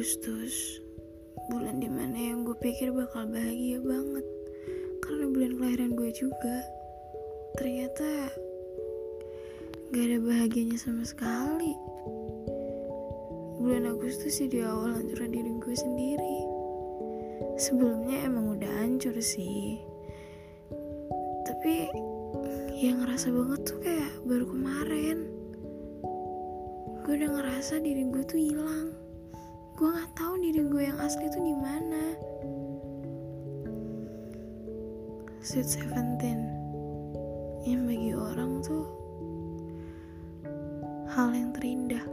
Agustus bulan di mana yang gue pikir bakal bahagia banget. Karena bulan kelahiran gue juga. Ternyata gak ada bahagianya sama sekali. Bulan Agustus sih di awal hancuran diri gue sendiri. Sebelumnya emang udah hancur sih. Tapi yang ngerasa banget tuh kayak baru kemarin. Gue udah ngerasa diri gue tuh hilang gue nggak tahu diri gue yang asli tuh di mana. Sweet Seventeen. Yang bagi orang tuh hal yang terindah.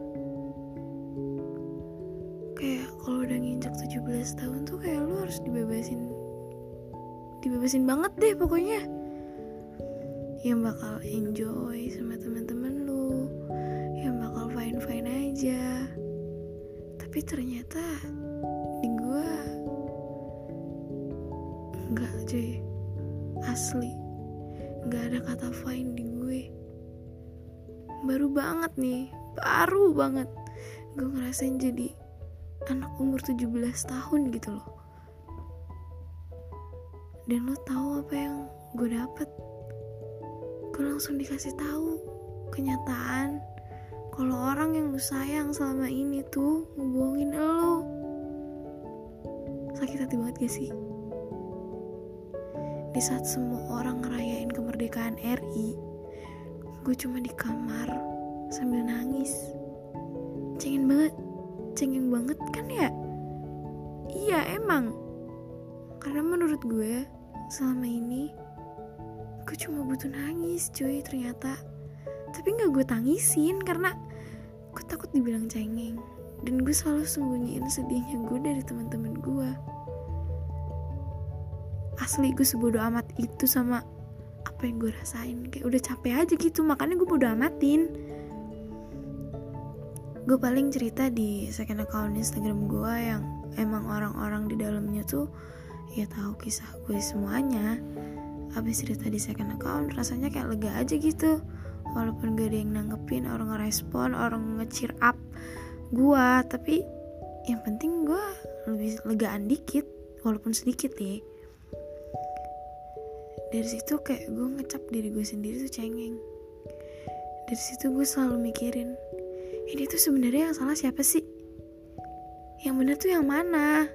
Kayak kalau udah nginjak 17 tahun tuh kayak lu harus dibebasin dibebasin banget deh pokoknya. Yang bakal enjoy sama teman-teman tapi ternyata di gua nggak cuy. Asli. Nggak ada kata fine di gue. Baru banget nih. Baru banget. Gue ngerasain jadi anak umur 17 tahun gitu loh. Dan lo tahu apa yang gue dapet? Gue langsung dikasih tahu kenyataan kalau orang yang lu sayang selama ini tuh ngebohongin lo sakit hati banget gak sih? Di saat semua orang ngerayain kemerdekaan RI gue cuma di kamar sambil nangis. Cengeng banget cengeng banget kan ya? Iya emang. Karena menurut gue selama ini gue cuma butuh nangis cuy ternyata. Tapi nggak gue tangisin karena gue takut dibilang cengeng. Dan gue selalu sembunyiin sedihnya gue dari teman-teman gue. Asli gue sebodoh amat itu sama apa yang gue rasain. Kayak udah capek aja gitu makanya gue bodo amatin. Gue paling cerita di second account Instagram gue yang emang orang-orang di dalamnya tuh ya tahu kisah gue semuanya. Habis cerita di second account rasanya kayak lega aja gitu walaupun gak ada yang nanggepin orang ngerespon orang nge-cheer up gue tapi yang penting gue lebih legaan dikit walaupun sedikit ya. Dari situ kayak gue ngecap diri gue sendiri tuh cengeng. Dari situ gue selalu mikirin ini tuh sebenarnya yang salah siapa sih? Yang benar tuh yang mana?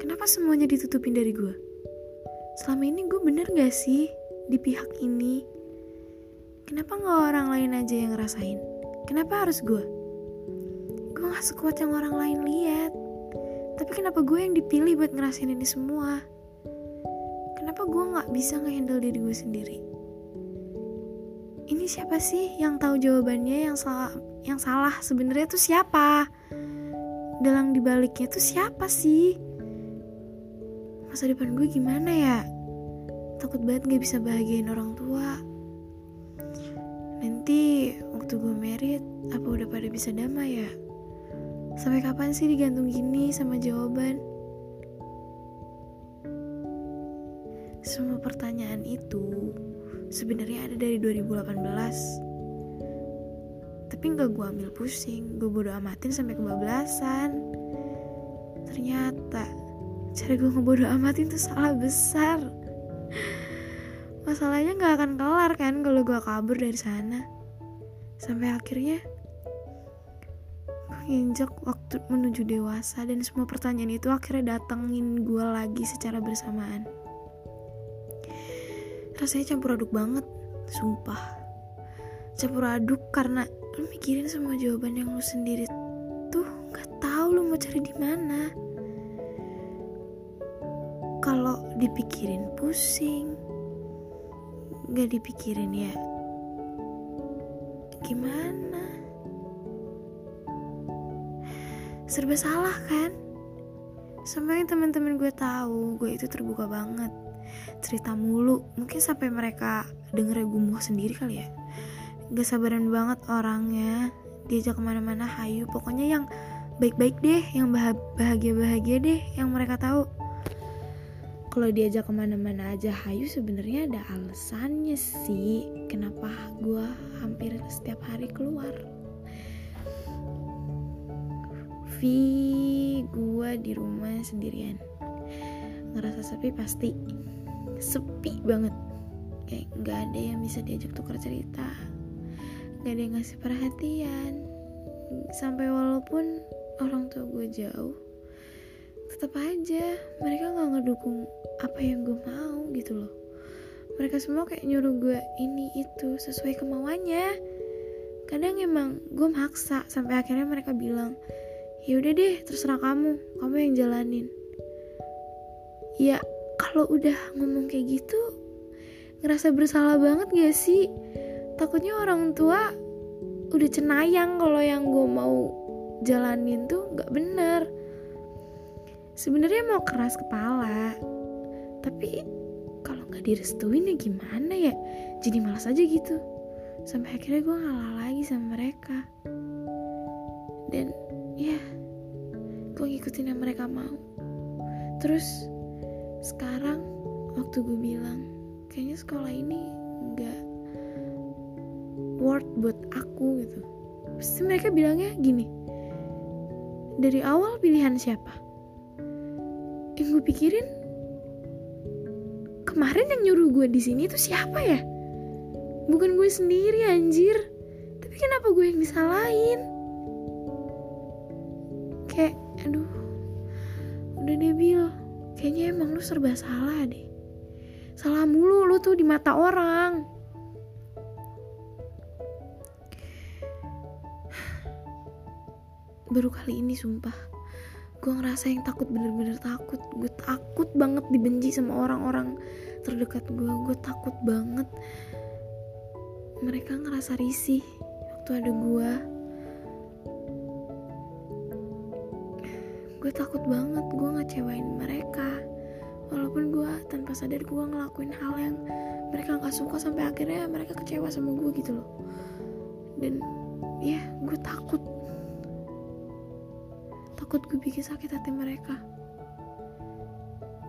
Kenapa semuanya ditutupin dari gue selama ini gue bener gak sih di pihak ini kenapa gak orang lain aja yang ngerasain? Kenapa harus gue gue gak sekuat yang orang lain lihat. Tapi kenapa gue yang dipilih buat ngerasain ini semua? Kenapa gue nggak bisa ngehandle diri gue sendiri? Ini siapa sih yang tahu jawabannya? Yang salah yang salah sebenarnya tuh siapa? Dalang dibaliknya tuh siapa sih? Masa depan gue gimana ya? Takut banget gak bisa bahagiain orang tua nanti waktu gue merit apa udah pada bisa damai ya sampai kapan sih digantung gini sama jawaban Semua pertanyaan itu sebenarnya ada dari 2018. Tapi nggak gue ambil pusing, gue bodo amatin sampai kebablasan. Ternyata cara gue ngebodo amatin tuh salah besar. Masalahnya nggak akan kelar kan kalau gue kabur dari sana. Sampai akhirnya nginjak waktu menuju dewasa dan semua pertanyaan itu akhirnya datengin gue lagi secara bersamaan. Rasanya campur aduk banget sumpah. Campur aduk karena lu mikirin semua jawaban yang lu sendiri tuh nggak tahu lu mau cari di mana. Kalau dipikirin pusing nggak dipikirin ya? Gimana? Serba salah kan? Sampai teman-teman gue tahu gue itu terbuka banget. Cerita mulu mungkin sampai mereka denger gue sendiri kali ya. Gak sabaran banget orangnya diajak ke mana-mana hayu. Pokoknya yang baik-baik deh yang bahagia-bahagia deh yang mereka tahu kalau diajak ke mana-mana aja hayu sebenarnya ada alasannya sih kenapa gue hampir setiap hari keluar. Movie gue di rumah sendirian. Ngerasa sepi pasti. Sepi banget. Kayak nggak ada yang bisa diajak tukar cerita. Nggak ada yang ngasih perhatian. Sampai walaupun orang tua gue jauh tetap aja mereka nggak ngedukung apa yang gue mau gitu loh. Mereka semua kayak nyuruh gue ini itu sesuai kemauannya. Kadang emang gue maksa sampai akhirnya mereka bilang ya udah deh terserah kamu kamu yang jalanin. Ya kalau udah ngomong kayak gitu ngerasa bersalah banget gak sih? Takutnya orang tua udah cenayang kalau yang gue mau jalanin tuh nggak bener sebenarnya mau keras kepala. Tapi kalau nggak direstuin ya gimana ya? Jadi malas aja gitu. Sampai akhirnya gue ngalah lagi sama mereka. Dan ya gue ngikutin yang mereka mau. Terus sekarang waktu gue bilang kayaknya sekolah ini nggak worth buat aku gitu. Pasti mereka bilangnya gini dari awal pilihan siapa yang gue pikirin? Kemarin yang nyuruh gue di sini itu siapa ya? Bukan gue sendiri anjir. Tapi kenapa gue yang disalahin? Kayak aduh udah debil kayaknya emang lu serba salah deh. Salah mulu lu tuh di mata orang. Baru kali ini sumpah gue ngerasa yang takut bener-bener takut. Gue takut banget dibenci sama orang-orang terdekat gue gue takut banget. Mereka ngerasa risih waktu ada gue gue takut banget gue ngecewain mereka. Walaupun gue tanpa sadar gue ngelakuin hal yang mereka nggak suka sampai akhirnya mereka kecewa sama gue gitu loh. Dan ya gue takut takut gue bikin sakit hati mereka.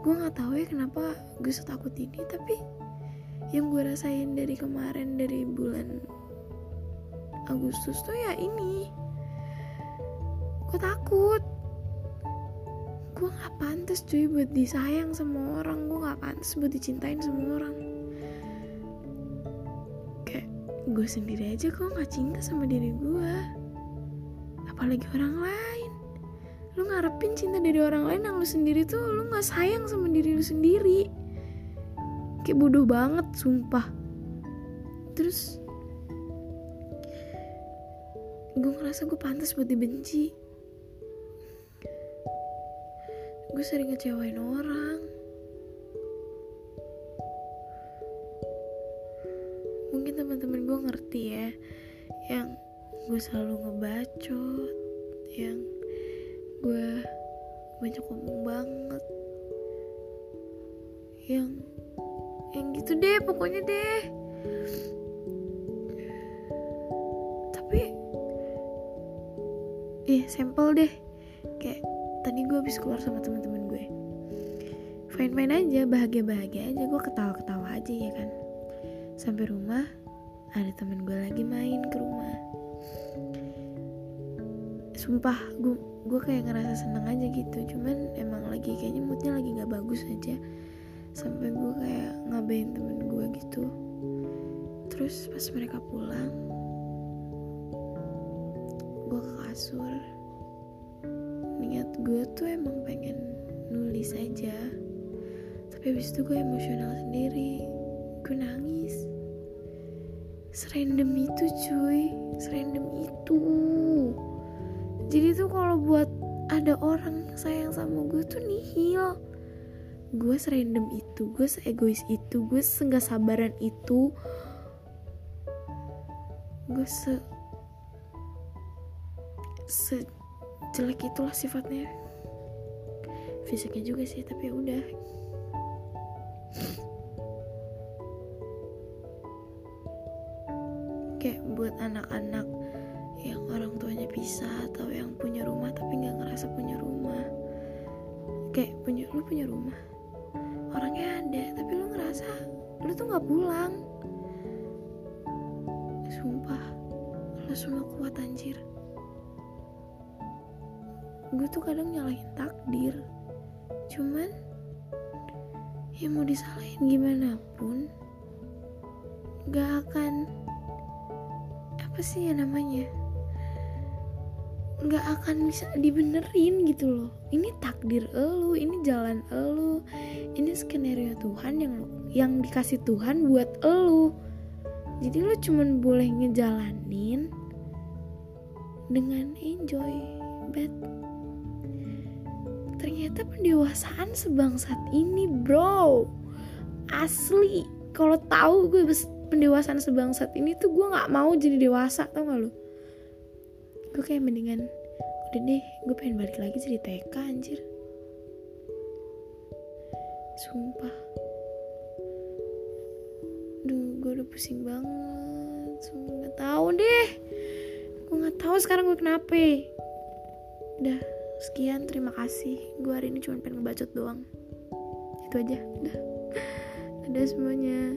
Gue nggak tahu ya kenapa gue setakut ini tapi yang gue rasain dari kemarin dari bulan Agustus tuh ya ini. Gue takut. Gue nggak pantas cuy buat disayang sama orang. Gue nggak pantas buat dicintain sama orang. Kayak gue sendiri aja kok nggak cinta sama diri gue. Apalagi orang lain lu ngarepin cinta dari orang lain yang lu sendiri tuh lu nggak sayang sama diri lu sendiri. Kayak bodoh banget sumpah. Terus gue ngerasa gue pantas buat dibenci. Gue sering ngecewain orang. Mungkin teman-teman gue ngerti ya yang gue selalu ngebacot yang gue banyak ngomong banget. Yang yang gitu deh pokoknya deh. Tapi eh sampel deh. Kayak tadi gue habis keluar sama teman-teman gue. Fine fine aja bahagia bahagia aja gue ketawa ketawa aja ya kan? Sampai rumah ada temen gue lagi main ke rumah sumpah gue gue kayak ngerasa seneng aja gitu. Cuman emang lagi kayaknya moodnya lagi nggak bagus aja. Sampai gue kayak ngabain temen gue gitu. Terus pas mereka pulang gue ke kasur. Niat gue tuh emang pengen nulis aja. Tapi habis itu gue emosional sendiri. Gue nangis. Serandom itu cuy. Serandom itu jadi tuh kalau buat ada orang sayang sama gue tuh nihil. Gue serandom itu gue seegois itu gue seenggak sabaran itu. Gue se se jelek itulah sifatnya. Fisiknya juga sih tapi ya udah. Kayak buat anak-anak kayak punya lu punya rumah. Orangnya ada tapi lu ngerasa lu tuh nggak pulang. Sumpah lu semua kuat anjir. Gue tuh kadang nyalahin takdir. Cuman ya mau disalahin gimana pun gak akan apa sih ya namanya nggak akan bisa dibenerin gitu loh. Ini takdir elu ini jalan elu. Ini skenario Tuhan yang yang dikasih Tuhan buat elu. Jadi lo cuman boleh ngejalanin dengan enjoy but ternyata pendewasaan sebangsat ini bro. Asli kalau tahu gue pendewasaan sebangsat ini tuh gue nggak mau jadi dewasa tau gak lo gue kayak mendingan udah deh gue pengen balik lagi jadi TK anjir. Sumpah. Duh gue udah pusing banget sumpah. Nggak tahu deh. Gue nggak tahu sekarang gue kenapa. Udah sekian terima kasih. Gue hari ini cuma pengen ngebacot doang. Itu aja udah ada semuanya